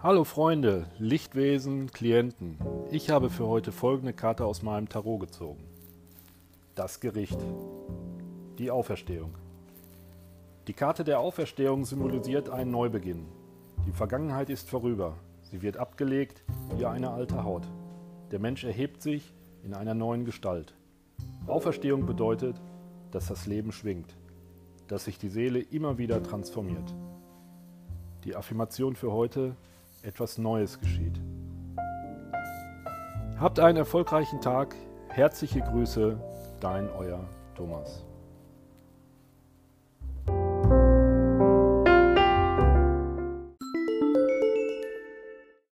Hallo Freunde, Lichtwesen, Klienten. Ich habe für heute folgende Karte aus meinem Tarot gezogen. Das Gericht. Die Auferstehung. Die Karte der Auferstehung symbolisiert einen Neubeginn. Die Vergangenheit ist vorüber. Sie wird abgelegt wie eine alte Haut. Der Mensch erhebt sich in einer neuen Gestalt. Auferstehung bedeutet, dass das Leben schwingt, dass sich die Seele immer wieder transformiert. Die Affirmation für heute etwas Neues geschieht. Habt einen erfolgreichen Tag. Herzliche Grüße, dein euer Thomas.